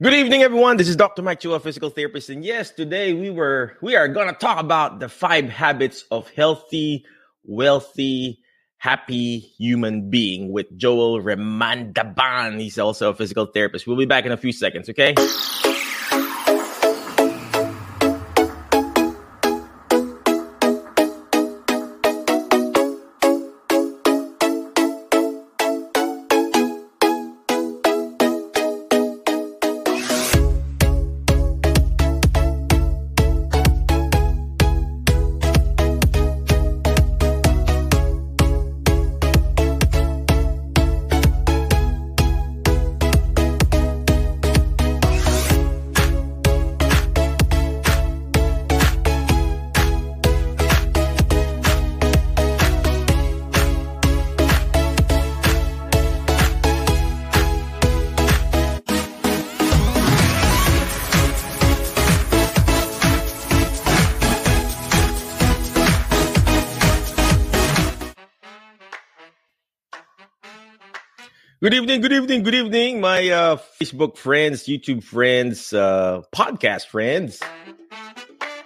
Good evening, everyone. This is Dr. Mike Chua, physical therapist, and yes, today we were we are gonna talk about the five habits of healthy, wealthy, happy human being with Joel Remandaban. He's also a physical therapist. We'll be back in a few seconds. Okay. Good evening, good evening, good evening, my uh, Facebook friends, YouTube friends, uh, podcast friends.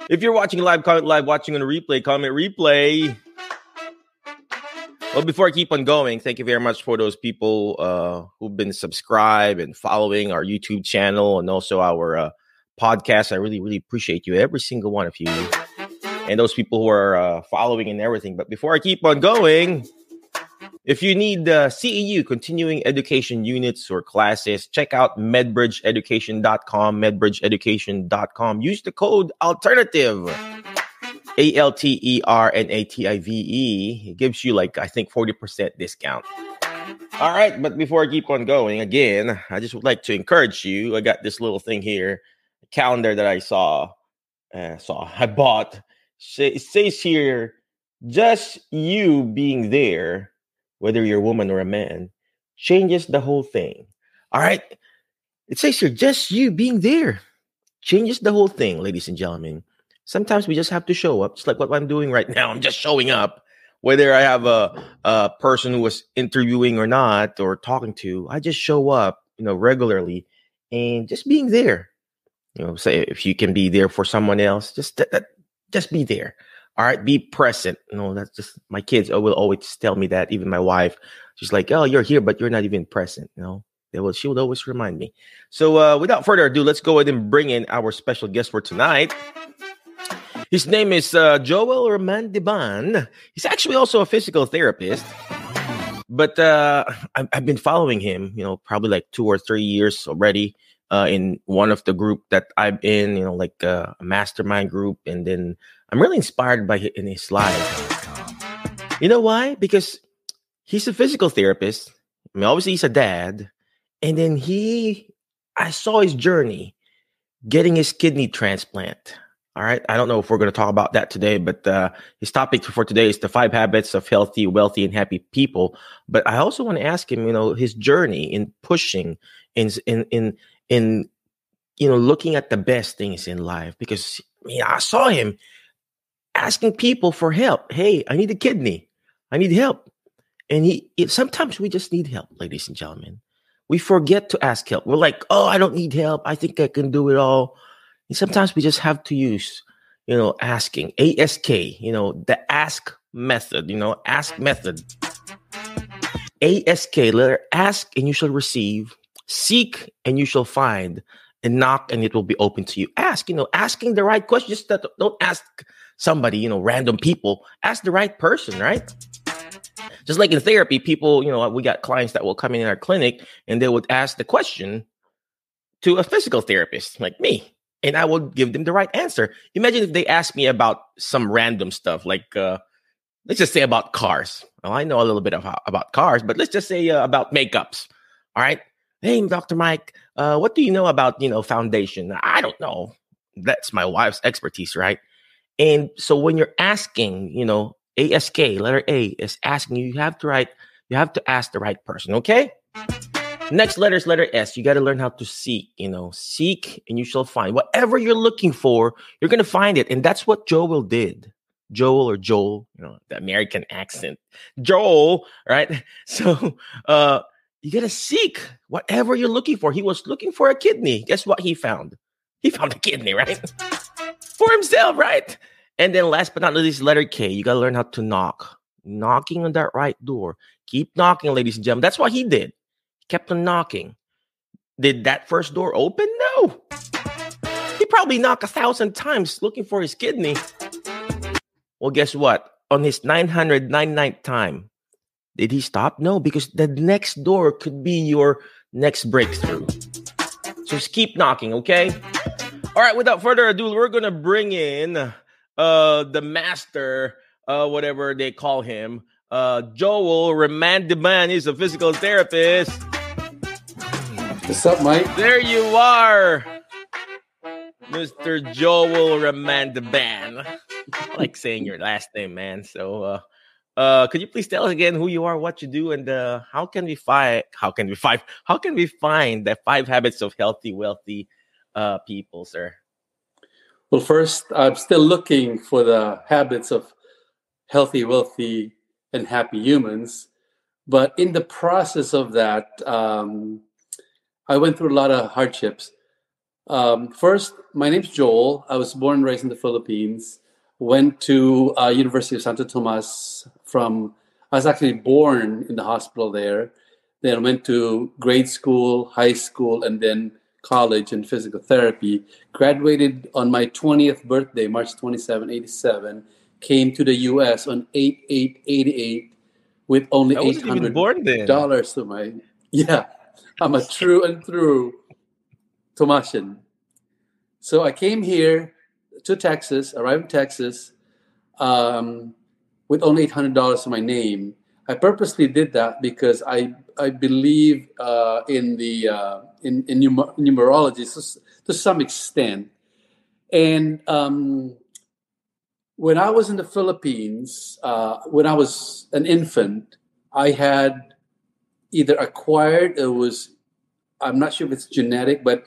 If you're watching live, comment live, watching on a replay, comment replay. Well, before I keep on going, thank you very much for those people uh, who've been subscribed and following our YouTube channel and also our uh, podcast. I really, really appreciate you, every single one of you, and those people who are uh, following and everything. But before I keep on going, if you need uh, CEU, continuing education units or classes, check out medbridgeeducation.com, medbridgeeducation.com. Use the code alternative, A L T E R N A T I V E. It gives you like, I think, 40% discount. All right, but before I keep on going, again, I just would like to encourage you. I got this little thing here, calendar that I saw, uh, saw, I bought. It says here, just you being there whether you're a woman or a man, changes the whole thing. All right. It says here, just you being there changes the whole thing, ladies and gentlemen. Sometimes we just have to show up, just like what I'm doing right now. I'm just showing up, whether I have a, a person who was interviewing or not, or talking to. I just show up, you know, regularly, and just being there. You know, say if you can be there for someone else, just that, that just be there. All right, be present. Know, that's just my kids will always tell me that. Even my wife, she's like, "Oh, you're here, but you're not even present." You know, they will. She would always remind me. So, uh, without further ado, let's go ahead and bring in our special guest for tonight. His name is uh, Joel Remandaban. He's actually also a physical therapist, but uh, I've, I've been following him. You know, probably like two or three years already. Uh, in one of the group that I'm in, you know, like uh, a mastermind group, and then I'm really inspired by in his life. You know why? Because he's a physical therapist. I mean, obviously he's a dad, and then he, I saw his journey getting his kidney transplant. All right, I don't know if we're going to talk about that today, but uh, his topic for today is the five habits of healthy, wealthy, and happy people. But I also want to ask him, you know, his journey in pushing, in in in in you know, looking at the best things in life. Because you know, I saw him asking people for help. Hey, I need a kidney. I need help. And he, sometimes we just need help, ladies and gentlemen. We forget to ask help. We're like, oh, I don't need help. I think I can do it all. And sometimes we just have to use, you know, asking, ASK, you know, the ask method, you know, ask method. ASK, letter ask and you shall receive, seek and you shall find, and knock and it will be open to you. Ask, you know, asking the right questions. Just don't ask somebody, you know, random people. Ask the right person, right? Just like in therapy, people, you know, we got clients that will come in our clinic and they would ask the question to a physical therapist like me, and I would give them the right answer. Imagine if they asked me about some random stuff, like uh, let's just say about cars. Well, I know a little bit of, about cars, but let's just say uh, about makeups. All right, hey, Doctor Mike, uh, what do you know about you know foundation? I don't know. That's my wife's expertise, right? And so when you're asking, you know, ASK, letter A is asking you, you have to write, you have to ask the right person, okay? Next letter is letter S. You got to learn how to seek, you know, seek and you shall find. Whatever you're looking for, you're going to find it. And that's what Joel did. Joel or Joel, you know, the American accent. Joel, right? So uh You got to seek whatever you're looking for. He was looking for a kidney. Guess what he found? He found a kidney, right? for himself, right? And then last but not least, letter K. You got to learn how to knock. Knocking on that right door. Keep knocking, ladies and gentlemen. That's what he did. He kept on knocking. Did that first door open? No. He probably knocked a thousand times looking for his kidney. Well, guess what? On his 999th time, did he stop? No, because the next door could be your next breakthrough. So just keep knocking, okay? All right, without further ado, we're gonna bring in uh the master, uh, whatever they call him, uh Joel Remandaban. He's a physical therapist. What's up, Mike? There you are, Mr. Joel Remandaban. I like saying your last name, man. So uh uh, could you please tell us again who you are, what you do, and uh, how can we find how can we find how can we find the five habits of healthy, wealthy uh, people, sir? Well, first, I'm still looking for the habits of healthy, wealthy, and happy humans. But in the process of that, um, I went through a lot of hardships. Um, first, my name's Joel. I was born and raised in the Philippines. Went to uh, University of Santo Tomas from. I was actually born in the hospital there. Then went to grade school, high school, and then college in physical therapy. Graduated on my 20th birthday, March 27, 87. Came to the US on 8 8 88 with only $800 to my. Yeah, I'm a true and true Tomasian. So I came here to Texas, arrived in Texas um, with only $800 to my name. I purposely did that because I I believe uh, in the uh, in, in numer- numerology to, to, some extent. And um, when I was in the Philippines, uh, when I was an infant, I had either acquired it was I'm not sure if it's genetic, but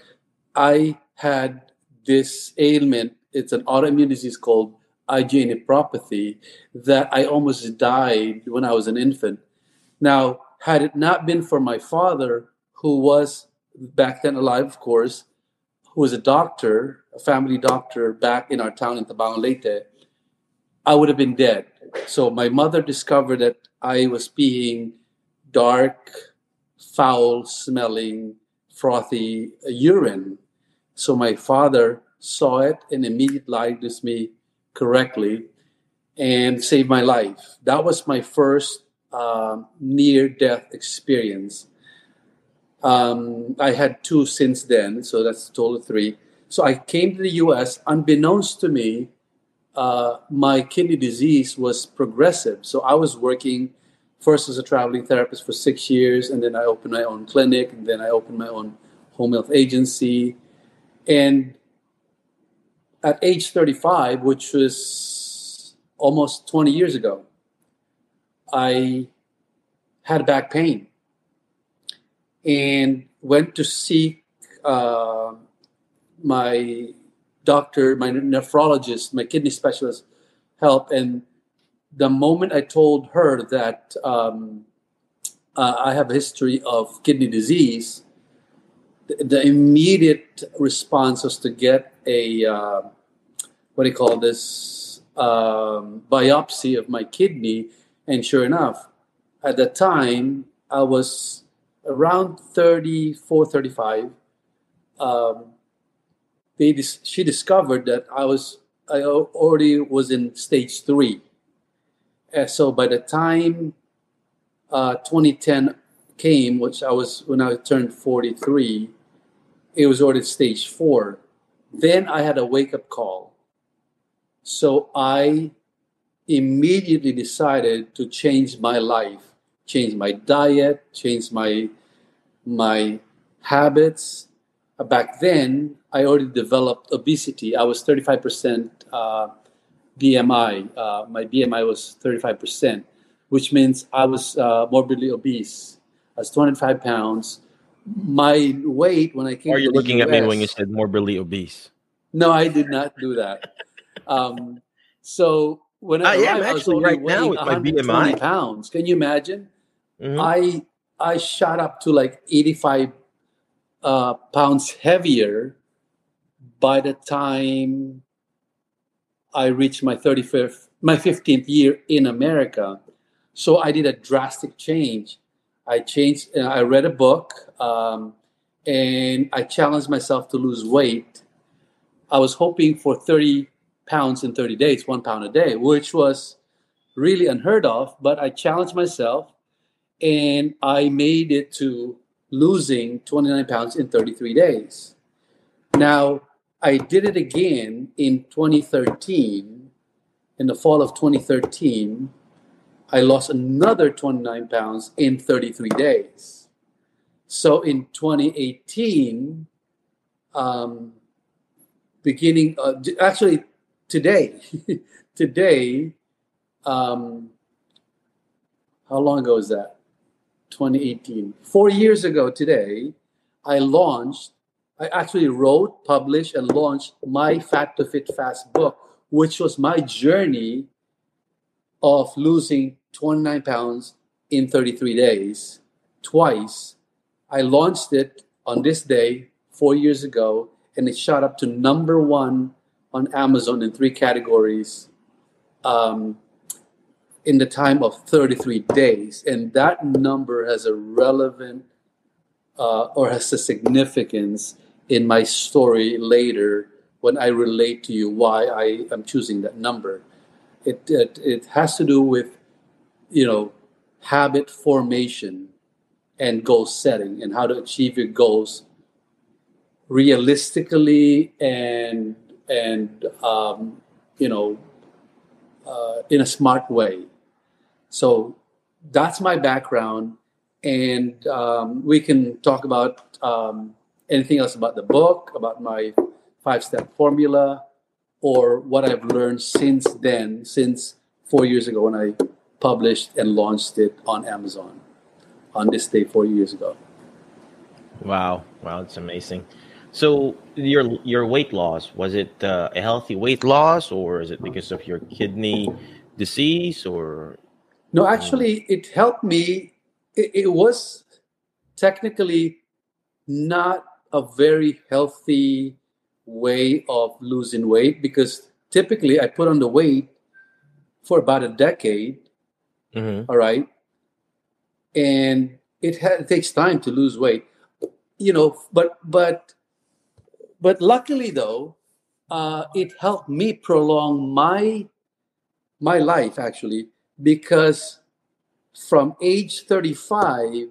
I had this ailment. It's an autoimmune disease called IgA nephropathy that I almost died when I was an infant. Now, had it not been for my father, who was back then alive, of course, who was a doctor, a family doctor back in our town in Tabangon Leyte, I would have been dead. So my mother discovered that I was being dark, foul smelling, frothy urine. So my father saw it and immediately diagnosed me correctly and saved my life. That was my first uh, near death experience. Um, I had two since then, so that's a total of three. So I came to the US, unbeknownst to me, uh, my kidney disease was progressive. So I was working first as a traveling therapist for six years, and then I opened my own clinic, and then I opened my own home health agency. And at age 35, which was almost 20 years ago, I had back pain and went to seek uh, my doctor, my nephrologist, my kidney specialist help. And the moment I told her that um, uh, I have a history of kidney disease, the, the immediate response was to get a uh, what do you call this um, biopsy of my kidney. And sure enough at the time i was around 34 35 um, they dis- she discovered that i was i already was in stage three. And so by the time uh, 2010 came which i was when i turned 43 it was already stage four. Then i had a wake-up call so I immediately decided to change my life, change my diet, change my my habits. Back then, I already developed obesity. I was 35% uh, BMI. Uh, my BMI was 35%, which means I was uh, morbidly obese. I was 25 pounds. My weight when I came. Are you looking US, at me when you said morbidly obese? No, I did not do that. Um, so when I, I am actually right now with my BMI pounds. Can you imagine? Mm-hmm. I I shot up to like 85 uh, pounds heavier by the time I reached my 35th, my 15th year in America. So I did a drastic change. I changed, uh, I read a book um, and I challenged myself to lose weight. I was hoping for 30 pounds in 30 days, one pound a day, which was really unheard of. But I challenged myself and I made it to losing 29 pounds in 33 days. Now, I did it again in 2013. In the fall of 2013, I lost another 29 pounds in 33 days. So in 2018, um, beginning, uh, actually today, today, um, how long ago is that? 2018. Four years ago today, I launched, I actually wrote, published, and launched my Fat to Fit Fast book, which was my journey of losing 29 pounds in 33 days, twice. I launched it on this day four years ago, and it shot up to number one on Amazon in three categories. Um, in the time of 33 days. And that number has a relevant uh, or has a significance in my story later when I relate to you why I am choosing that number. It, it, it has to do with, you know, habit formation and goal setting and how to achieve your goals realistically and and um, you know uh, in a smart way so that's my background, and um, we can talk about um, anything else about the book, about my five step formula, or what I've learned since then, since four years ago when I published and launched it on Amazon on this day four years ago. Wow, wow, it's amazing. So your your weight loss was it uh, a healthy weight loss, or is it because of your kidney disease, or no, actually, it helped me. It, it was technically not a very healthy way of losing weight because typically I put on the weight for about a decade. Mm-hmm. All right. And it, ha- it takes time to lose weight, you know, but, but, but luckily though, uh, it helped me prolong my, my life actually because from age 35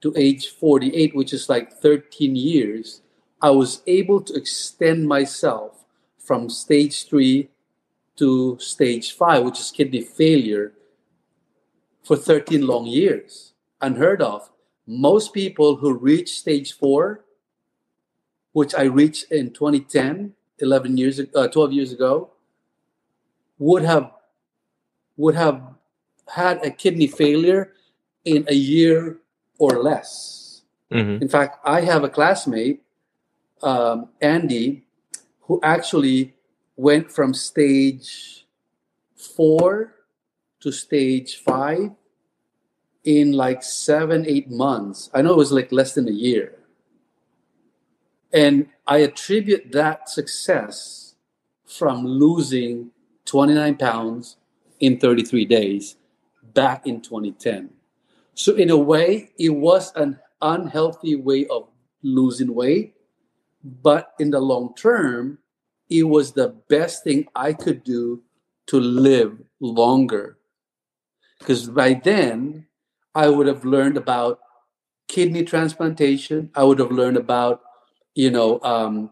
to age 48, which is like 13 years, I was able to extend myself from stage three to stage five, which is kidney failure, for 13 long years. Unheard of. Most people who reach stage four, which I reached in 2010, 11 years, uh, 12 years ago, would have would have had a kidney failure in a year or less. Mm-hmm. In fact, I have a classmate, um, Andy, who actually went from stage four to stage five in like seven, eight months. I know it was like less than a year. And I attribute that success from losing 29 pounds in 33 days back in 2010. So, in a way, it was an unhealthy way of losing weight, but in the long term, it was the best thing I could do to live longer. Because by then, I would have learned about kidney transplantation. I would have learned about, you know, um,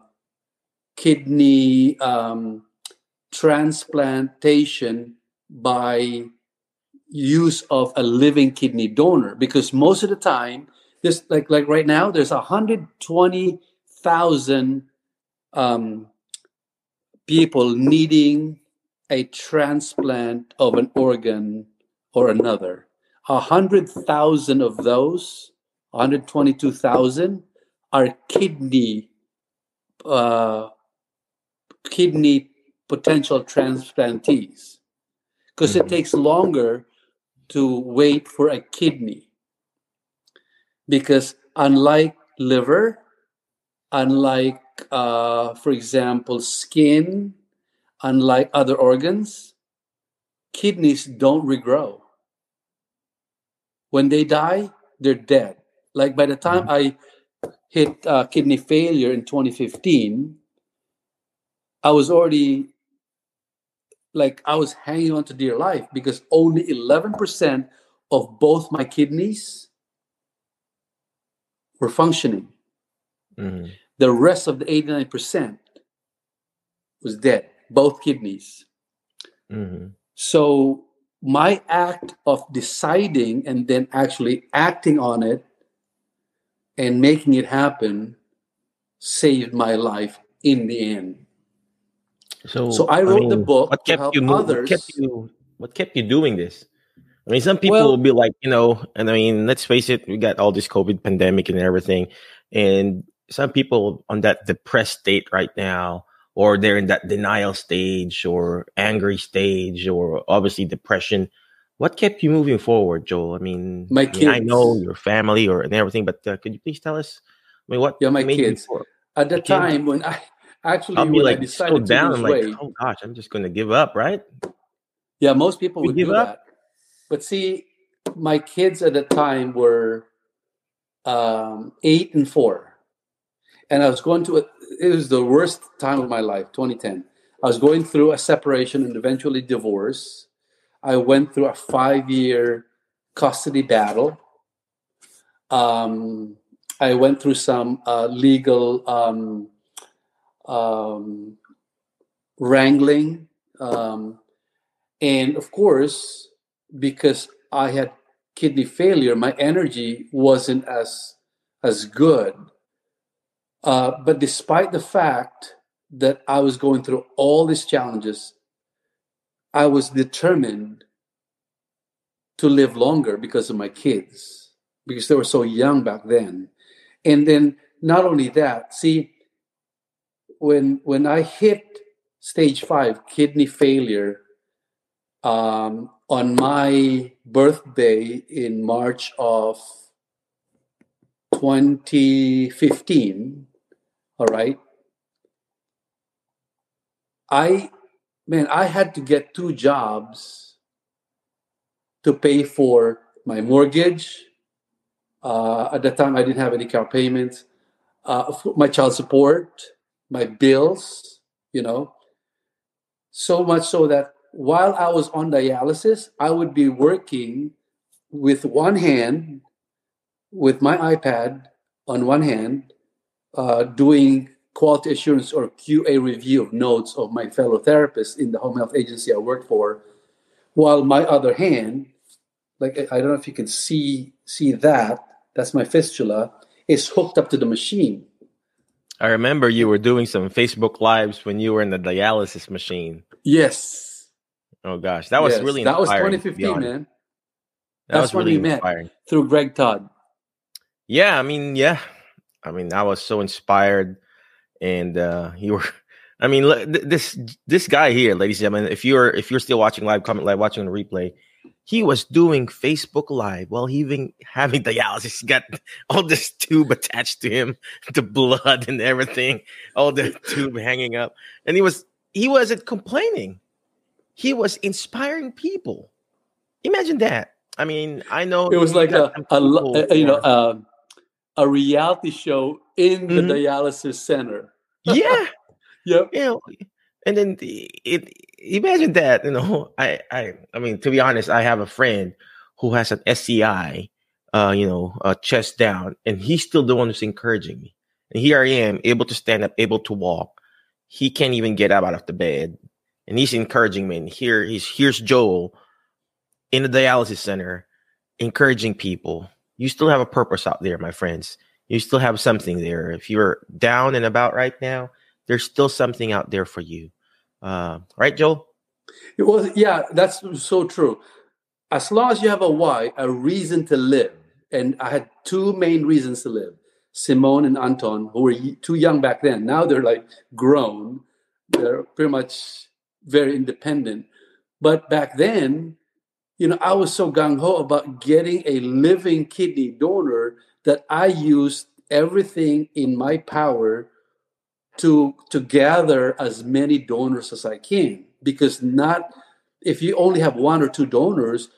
kidney um, transplantation by use of a living kidney donor because most of the time there's like like right now there's 120,000 um, people needing a transplant of an organ or another. A hundred thousand of those, 122,000, are kidney uh, kidney potential transplantees because it mm-hmm. takes longer to wait for a kidney. because unlike liver, unlike, uh, for example, skin, unlike other organs, kidneys don't regrow. When they die, they're dead. Like by the time I hit uh, kidney failure in 2015, I was already like I was hanging on to dear life because only 11% of both my kidneys were functioning. Mm-hmm. The rest of the 89% was dead, both kidneys. Mm-hmm. So my act of deciding and then actually acting on it and making it happen saved my life in the end. So, So I wrote the book What to kept help you? mo- What others. kept you? What kept you doing this? I mean, some people Well- will be like, you know, and I mean, let's face it, we got all this COVID pandemic and everything, and some people on that depressed state right now, or they're in that denial stage, or angry stage, or obviously depression. What kept you moving forward, Joel? I mean, My I, mean, I know your family or and everything, but uh, could you please tell us? I mean, what? Yeah, my kids. At the The kids. time when I actually I'll be when like so decided to down. like, weight, oh gosh, I'm just gonna give up, right? yeah, most people You would give do up? that. But see, my kids at the time were um, eight and four, and I was going to. A, it was the worst time of my life, 2010. I was going through a separation and eventually divorce. I went through a five-year custody battle. Um, I went through some uh, legal um, um, wrangling, um, and of course, because I had kidney failure, my energy wasn't as as good. Uh, but despite the fact that I was going through all these challenges, I was determined to live longer because of my kids, because they were so young back then. And then not only that, see, when when I hit stage five kidney failure um, on my birthday in March of 2015, all right, I man, I had to get two jobs to pay for my mortgage. Uh, at the time, I didn't have any car payments, uh, my child support, my bills, you know. So much so that while I was on dialysis, I would be working with one hand, with my iPad on one hand, uh, doing quality assurance or QA review of notes of my fellow therapists in the home health agency I worked for, while my other hand, like I don't know if you can see see that, that's my fistula, is hooked up to the machine. I remember you were doing some Facebook lives when you were in the dialysis machine. Yes. Oh gosh, that was Yes, really that was inspiring, to be 2015, man. That That's was when really we met. inspiring. Through Greg Todd. Yeah, I mean, yeah, I mean, I was so inspired, and uh you were. I mean, look, this this guy here, ladies and gentlemen, if you're if you're still watching live, comment live, watching the replay, he was doing Facebook Live while he even having dialysis. He got all this tube attached to him, the blood and everything, all the tube hanging up, and he was he wasn't complaining. He was inspiring people. Imagine that. I mean, I know It was like a, a, a- you know um a reality show in the Mhm. dialysis center. yeah. Yep. know, and then the, it imagine that you know I I I mean to be honest I have a friend who has an SCI uh you know uh, chest down and he's still the one who's encouraging me and here I am able to stand up able to walk he can't even get up out of the bed and he's encouraging me and here he's here's Joel in the dialysis center encouraging people you still have a purpose out there my friends you still have something there if you're down and about right now there's still something out there for you. Uh, right, Joel? Well, yeah, that's so true. As long as you have a why, a reason to live, and I had two main reasons to live: Simone and Anton, who were too young back then. Now they're like grown; they're pretty much very independent. But back then, you know, I was so gung ho about getting a living kidney donor that I used everything in my power to to gather as many donors as I can. Because not if you only have one or two donors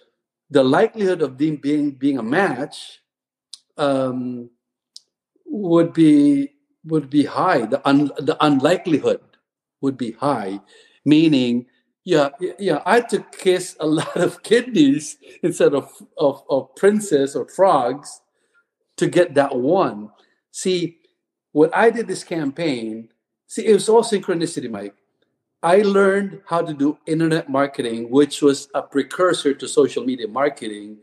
the likelihood of them being being a match um, would be would be high. The un, the unlikelihood would be high. Meaning yeah yeah I had to kiss a lot of kidneys instead of of, of or frogs to get that one see what I did this campaign See, it was all synchronicity, Mike. I learned how to do internet marketing, which was a precursor to social media marketing,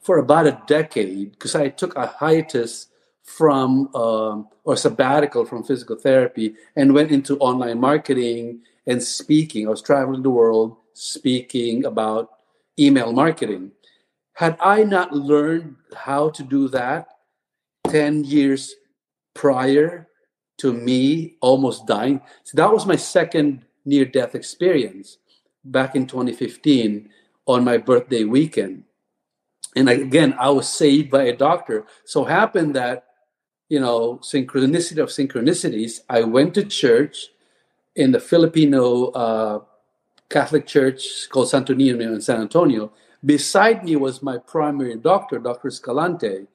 for about a decade because I took a hiatus from um, or sabbatical from physical therapy and went into online marketing and speaking. I was traveling the world speaking about email marketing. Had I not learned how to do that 10 years prior, to me almost dying. So that was my second near death experience back in 2015 on my birthday weekend. And again, I was saved by a doctor. So happened that, you know, synchronicity of synchronicities, I went to church in the Filipino uh, Catholic church called Santo Niño in San Antonio. Beside me was my primary doctor, Dr. Escalante.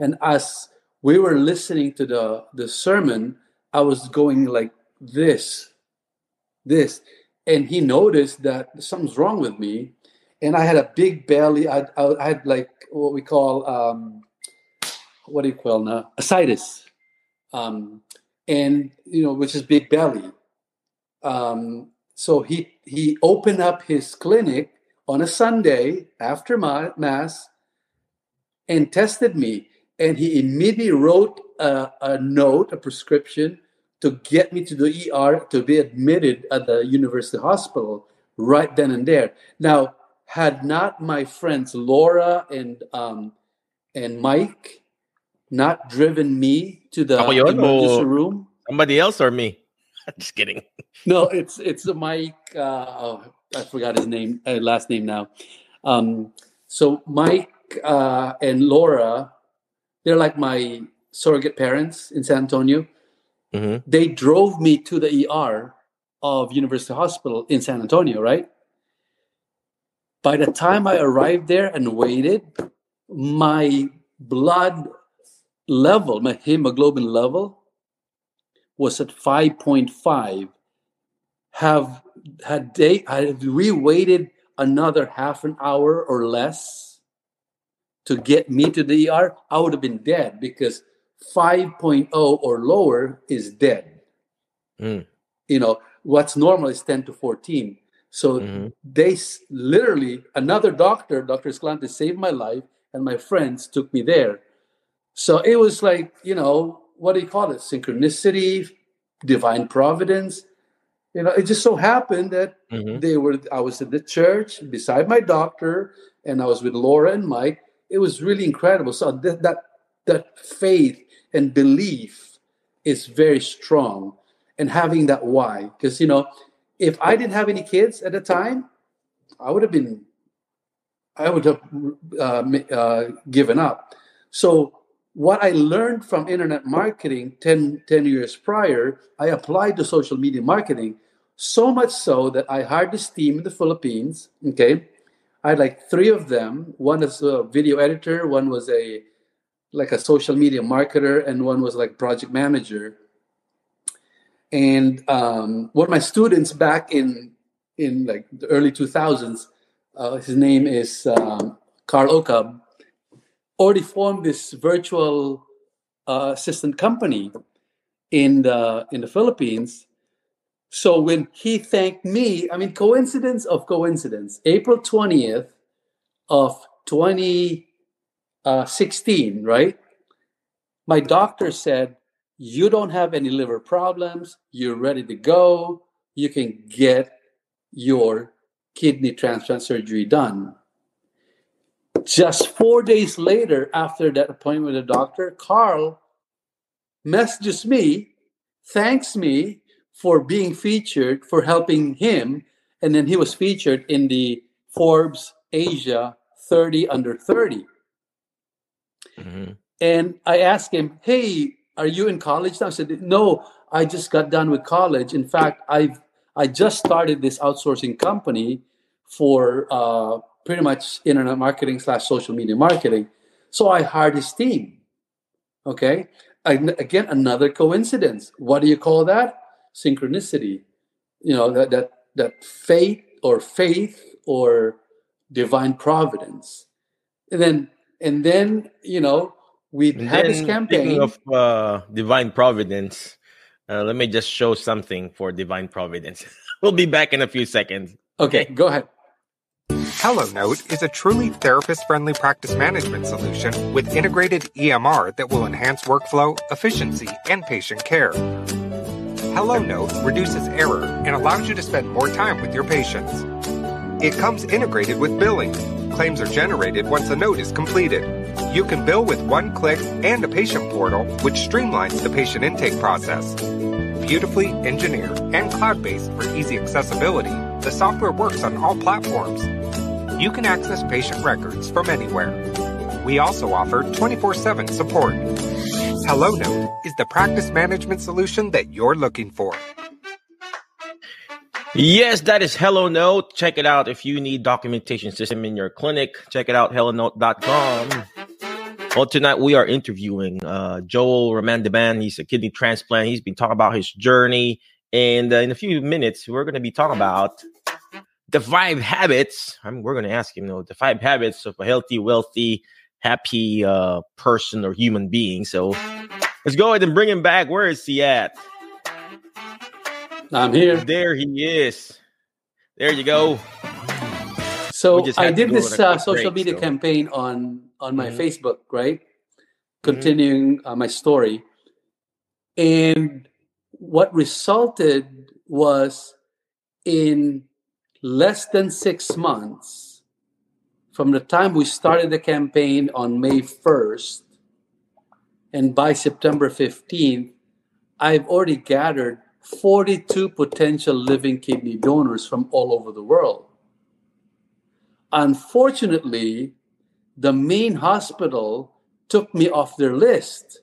And as we were listening to the, the sermon, I was going like this, this. And he noticed that something's wrong with me. And I had a big belly. I, I, I had like what we call, um, what do you call now? Ascites. Um, and, you know, which is big belly. Um, so he, he opened up his clinic on a Sunday after Mass and tested me. And he immediately wrote a, a note, a prescription to get me to the ER to be admitted at the university hospital right then and there. Now, had not my friends Laura and um, and Mike not driven me to the emergency room, somebody else or me? Just kidding. no, it's it's Mike. Uh, oh, I forgot his name, uh, last name now. Um, so Mike uh, and Laura, they're like my surrogate parents in San Antonio. Mm-hmm. They drove me to the ER of University Hospital in San Antonio, right? By the time I arrived there and waited, my blood level, my hemoglobin level, was at 5.5. Have had they had we waited another half an hour or less to get me to the ER, I would have been dead because 5.0 or lower is dead. Mm. You know, what's normal is 10 to 14. So mm-hmm. they literally, another doctor, Dr. Escalante, saved my life, and my friends took me there. So it was like, you know, what do you call it? Synchronicity, divine providence. You know, it just so happened that mm-hmm. they were, I was at the church beside my doctor, and I was with Laura and Mike. It was really incredible. So that, that, that faith and belief is very strong and having that why because you know if i didn't have any kids at the time i would have been i would have uh, uh, given up so what i learned from internet marketing 10, 10 years prior i applied to social media marketing so much so that i hired this team in the philippines okay? I had like three of them. One is a video editor one was a like a social media marketer and one was like project manager. And um, one of my students back in in like the early 2000s uh, his name is um, carl Ocab already formed this virtual uh, assistant company in the in the philippines so when he thanked me i mean coincidence of coincidence april 20th of 20 uh, 16, right? My doctor said, You don't have any liver problems. You're ready to go. You can get your kidney transplant surgery done. Just four days later, after that appointment with the doctor, Carl messages me, thanks me for being featured, for helping him. And then he was featured in the Forbes Asia 30 under 30. Mm-hmm. And I asked him, Hey, are you in college now? I said, No, I just got done with college. In fact, I've I just started this outsourcing company for uh, pretty much internet marketing slash social media marketing. So I hired his team. Okay. Again, another coincidence. What do you call that? Synchronicity. You know that that that fate or faith or divine providence. And then and then you know we had this campaign of uh, divine providence. Uh, let me just show something for divine providence. we'll be back in a few seconds. Okay, go ahead. HelloNote is a truly therapist friendly practice management solution with integrated EMR that will enhance workflow, efficiency, and patient care. HelloNote reduces error and allows you to spend more time with your patients. It comes integrated with billing. Claims are generated once a note is completed. You can bill with one click and a patient portal, which streamlines the patient intake process. Beautifully engineered and cloud based for easy accessibility, the software works on all platforms. You can access patient records from anywhere. We also offer 24 7 support. HelloNote is the practice management solution that you're looking for. Yes, that is HelloNote. Check it out if you need documentation system in your clinic. Check it out, hellonote.com. Well, tonight we are interviewing uh, Joel Remandaban. He's a kidney transplant. He's been talking about his journey. And uh, in a few minutes, we're going to be talking about the five habits. I mean, we're going to ask him, know, the five habits of a healthy, wealthy, happy uh, person or human being. So let's go ahead and bring him back. Where is he at? I'm here. There he is. There you go. So I did this uh, social media so. campaign on on my mm-hmm. Facebook, right? Mm-hmm. Continuing mm-hmm. uh, my story, and what resulted was in less than six months from the time we started the campaign on May 1st, and by September 15th, I've already gathered 42 potential living kidney donors from all over the world. Unfortunately, the main hospital took me off their list,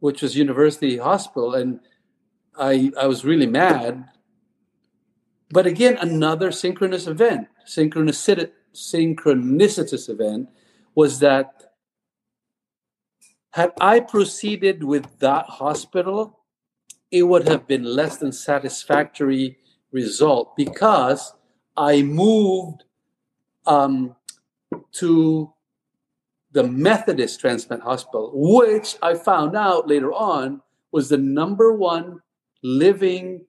which was University Hospital, and I, I was really mad. But again, another synchronous event, synchronicity, synchronicitous event, was that had I proceeded with that hospital, it would have been less than satisfactory result because I moved um, to the Methodist Transplant Hospital, which I found out later on was the number one living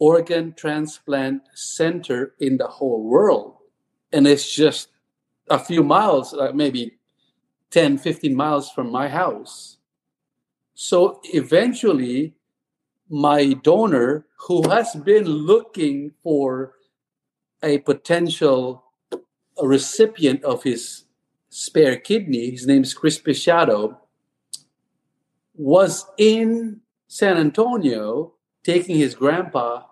organ transplant center in the whole world. And it's just a few miles, uh, maybe 10, 15 miles from my house. So eventually, my donor who has been looking for a potential recipient of his spare kidney, his name is Chris Pichado, was in San Antonio taking his grandpa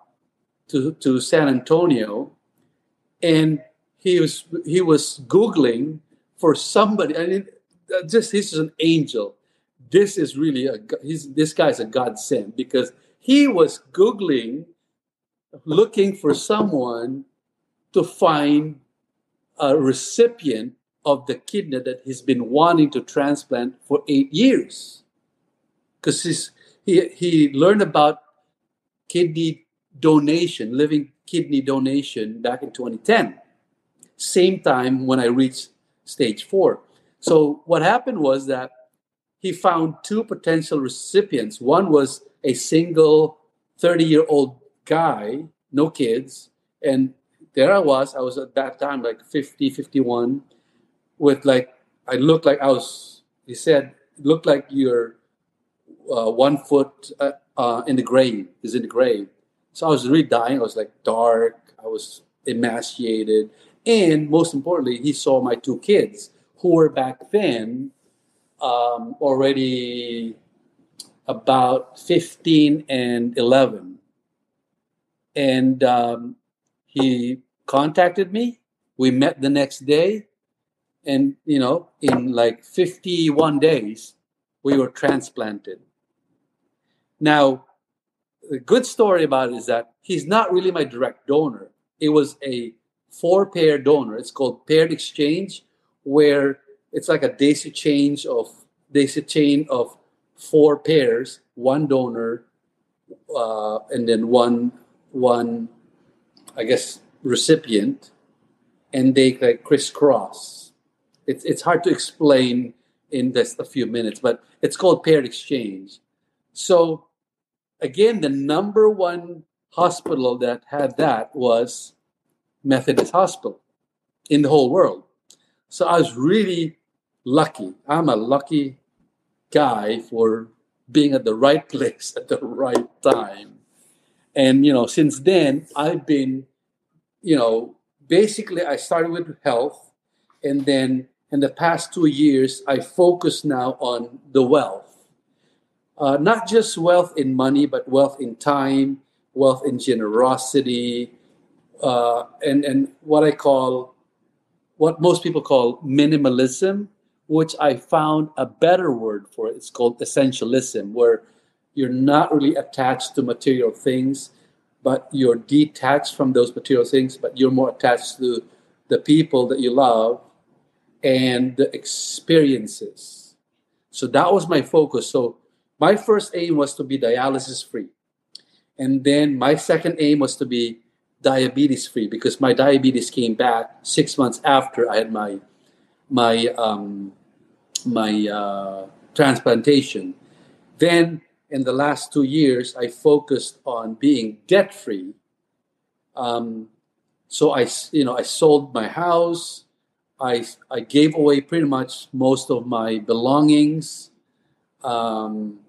to, to San Antonio and he was he was googling for somebody I mean uh, just this is an angel this is really a he's this guy's a godsend because he was Googling, looking for someone to find a recipient of the kidney that he's been wanting to transplant for eight years. Because he, he learned about kidney donation, living kidney donation back in 2010. Same time when I reached stage four. So what happened was that he found two potential recipients. One was a single 30 year old guy, no kids. And there I was, I was at that time like 50, 51, with like, I looked like I was, he said, looked like you're uh, one foot uh, uh, in the grave, is in the grave. So I was really dying. I was like dark, I was emaciated. And most importantly, he saw my two kids who were back then um, already about 15 and 11. And um, he contacted me. We met the next day. and you know, in like 51 days, we were transplanted. Now, the good story about it is that he's not really my direct donor. It was a four pair donor. It's called paired exchange, where it's like a daisy change of daisy chain of four pairs, one donor, uh, and then one one, I guess, recipient, and they like crisscross. It's it's hard to explain in just a few minutes, but it's called paired exchange. So again, the number one hospital that had that was Methodist Hospital in the whole world. So I was really lucky. I'm a lucky guy for being at the right place at the right time. And you know, since then I've been, you know, basically I started with health and then in the past two years I focus now on the wealth. Uh, not just wealth in money, but wealth in time, wealth in generosity, uh, and and what I call, what most people call minimalism, which I found a better word for it. It's called essentialism, where you're not really attached to material things, but you're detached from those material things, but you're more attached to the people that you love and the experiences. So that was my focus. So my first aim was to be dialysis free. And then my second aim was to be diabetes free because my diabetes came back six months after I had my my um, my uh, transplantation. Then in the last two years, I focused on being debt free. Um, so I you know I sold my house. I I gave away pretty much most of my belongings. Um,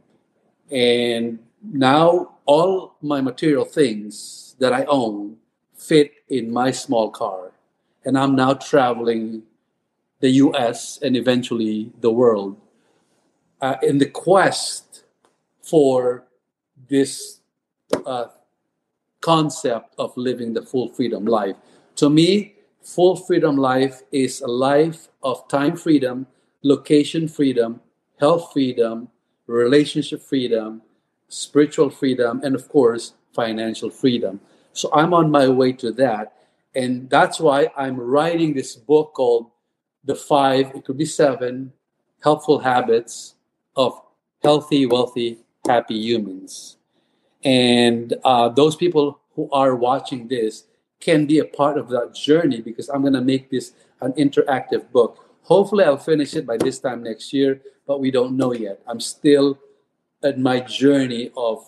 and now all my material things that I own fit in my small car. And I'm now traveling the US and eventually the world uh, in the quest for this uh, concept of living the full freedom life. To me, full freedom life is a life of time freedom, location freedom, health freedom, relationship freedom, spiritual freedom, and of course, financial freedom. So I'm on my way to that. And that's why I'm writing this book called The Five, it could be seven, Helpful Habits of Healthy, Wealthy, Happy Humans. And uh, those people who are watching this can be a part of that journey because I'm going to make this an interactive book. Hopefully, I'll finish it by this time next year but we don't know yet. I'm still at my journey of,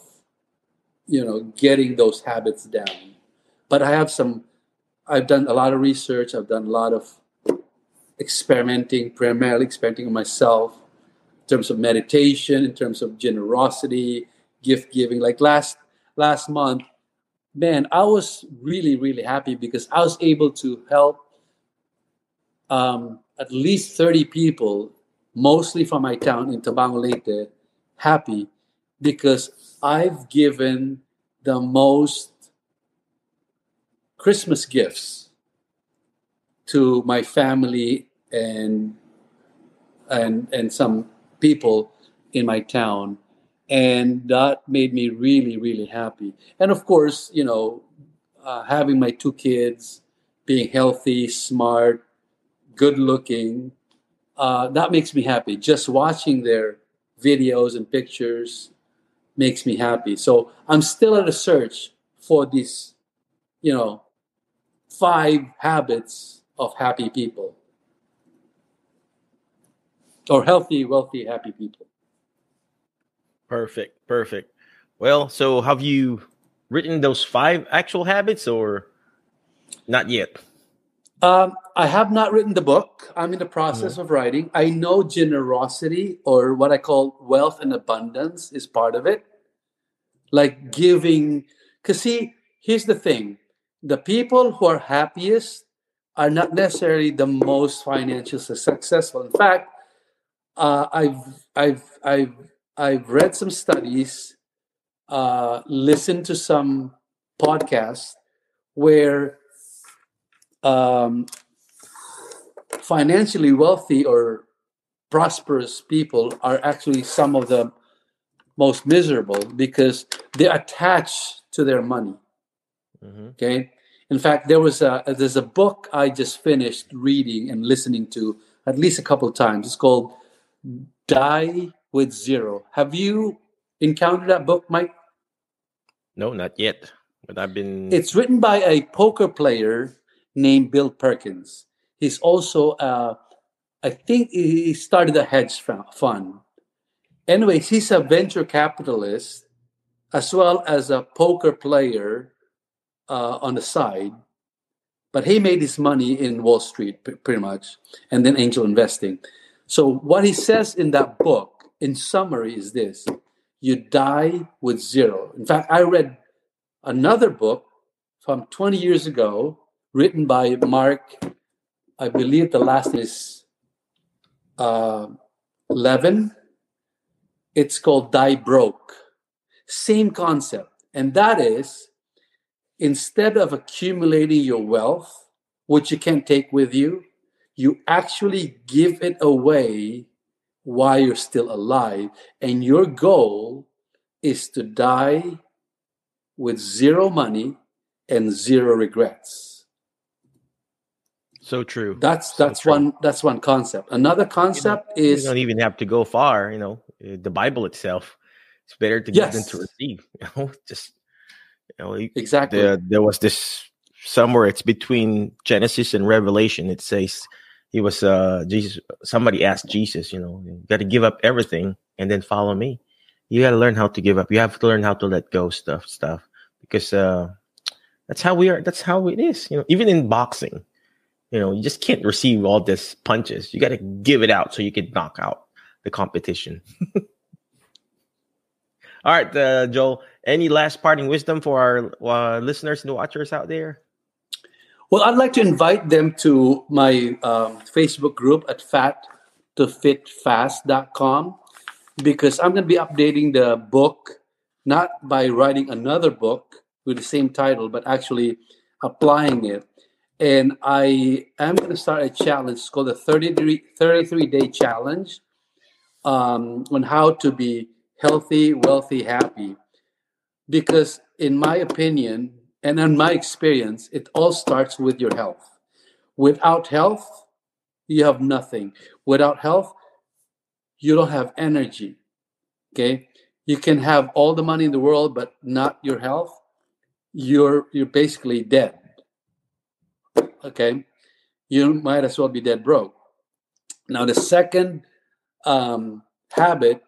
you know, getting those habits down. But I have some, I've done a lot of research, I've done a lot of experimenting, primarily experimenting on myself in terms of meditation, in terms of generosity, gift giving. Like last last month, man, I was really, really happy because I was able to help um, at least 30 people mostly from my town in Tabang Leyte, happy because I've given the most Christmas gifts to my family and and and some people in my town. And that made me really really happy. And of course you know uh, having my two kids being healthy smart good looking uh, that makes me happy. Just watching their videos and pictures makes me happy. So I'm still at a search for these, you know, five habits of happy people or healthy, wealthy, happy people. Perfect. Perfect. Well, so have you written those five actual habits or not yet? Um, I have not written the book. I'm in the process of writing. I know generosity or what I call wealth and abundance is part of it. Like giving. Because, see, here's the thing the people who are happiest are not necessarily the most financially successful. In fact, uh, I've, I've, I've, I've read some studies, uh, listened to some podcasts where um, financially wealthy or prosperous people are actually some of the most miserable because they're attached to their money. Mm-hmm. Okay. In fact, there was a there's a book I just finished reading and listening to at least a couple of times. It's called Die with Zero. Have you encountered that book, Mike? No, not yet. But I've been. It's written by a poker player named Bill Perkins. He's also, uh, I think, he started a hedge fund. Anyways, he's a venture capitalist as well as a poker player uh, on the side. But he made his money in Wall Street, pretty much, and then angel investing. So, what he says in that book, in summary, is this you die with zero. In fact, I read another book from 20 years ago written by Mark, I believe the last is uh, Levin. It's called Die Broke. Same concept. And that is instead of accumulating your wealth, which you can't take with you, you actually give it away while you're still alive. And your goal is to die with zero money and zero regrets. So true. That's that's so true. one that's one concept. Another concept you know, is you don't even have to go far. You know, the Bible itself. It's better to yes. give than to receive. You know, just you know, exactly. There, there was this somewhere. It's between Genesis and Revelation. It says he was uh Jesus. Somebody asked Jesus, you know, you got to give up everything and then follow me. You got to learn how to give up. You have to learn how to let go stuff, stuff, because uh, that's how we are. That's how it is. You know, even in boxing, you know, you just can't receive all this punches. You got to give it out so you can knock out the competition. all right, uh, Joel. Any last parting wisdom for our uh, listeners and watchers out there? Well, I'd like to invite them to my um, Facebook group at fattofitfast.com because I'm going to be updating the book not by writing another book with the same title, but actually applying it. And I am going to start a challenge it's called the 33, 33 day challenge um, on how to be healthy, wealthy, happy. Because, in my opinion, and in my experience, it all starts with your health. Without health, you have nothing. Without health, you don't have energy. Okay? You can have all the money in the world, but not your health. You're you're basically dead. Okay? You might as well be dead broke. Now the second um, habit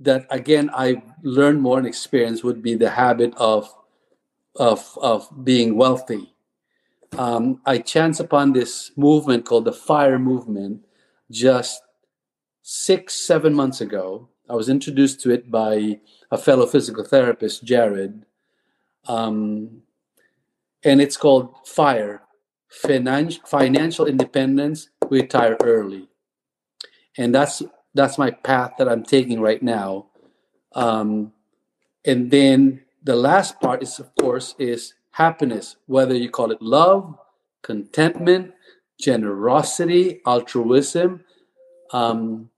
that again I learned more and experience would be the habit of of of being wealthy. Um, I chance upon this movement called the Fire Movement just six seven months ago. I was introduced to it by a fellow physical therapist, Jared, um, and it's called Fire Finan- Financial Independence. Retire early, and that's that's my path that I'm taking right now. Um, and then the last part is, of course, is happiness, whether you call it love, contentment, generosity, altruism. Um,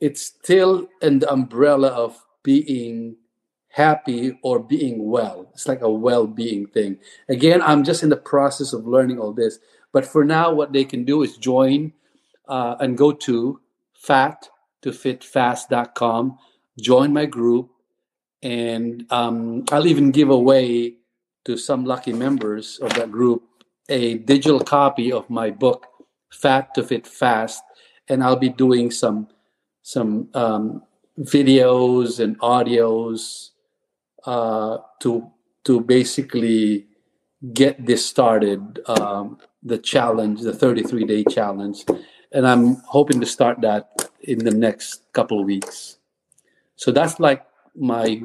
it's still in the umbrella of being happy or being well. It's like a well being thing. Again, I'm just in the process of learning all this. But for now, what they can do is join uh, and go to fat to join my group, and um, I'll even give away to some lucky members of that group a digital copy of my book, Fat to Fit Fast, and I'll be doing some some um, videos and audios uh, to to basically get this started. Um, the challenge, the 33 day challenge, and I'm hoping to start that in the next couple of weeks. So that's like my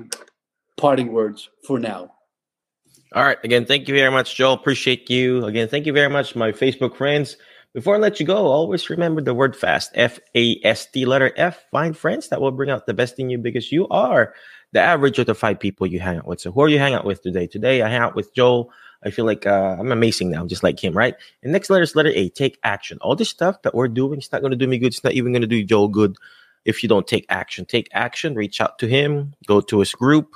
parting words for now. All right. Again, thank you very much, Joel. Appreciate you. Again, thank you very much, my Facebook friends. Before I let you go, always remember the word fast F A S T, letter F. Find friends that will bring out the best in you because you are the average of the five people you hang out with. So, who are you hang out with today? Today, I hang out with Joel. I feel like uh, I'm amazing now, just like him, right? And next letter is letter A. Take action. All this stuff that we're doing, it's not going to do me good. It's not even going to do Joe good if you don't take action. Take action. Reach out to him. Go to his group.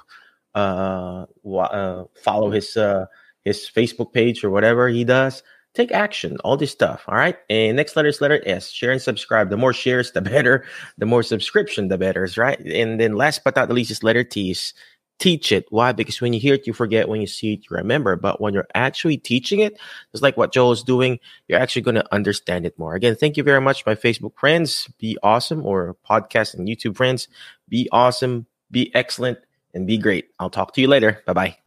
Uh, uh follow his uh, his Facebook page or whatever he does. Take action. All this stuff. All right. And next letter is letter S. Share and subscribe. The more shares, the better. The more subscription, the better. Right. And then last but not least is letter T. Is teach it. Why? Because when you hear it, you forget. When you see it, you remember. But when you're actually teaching it, just like what Joel is doing, you're actually going to understand it more. Again, thank you very much, my Facebook friends. Be awesome, or podcast and YouTube friends. Be awesome, be excellent, and be great. I'll talk to you later. Bye bye.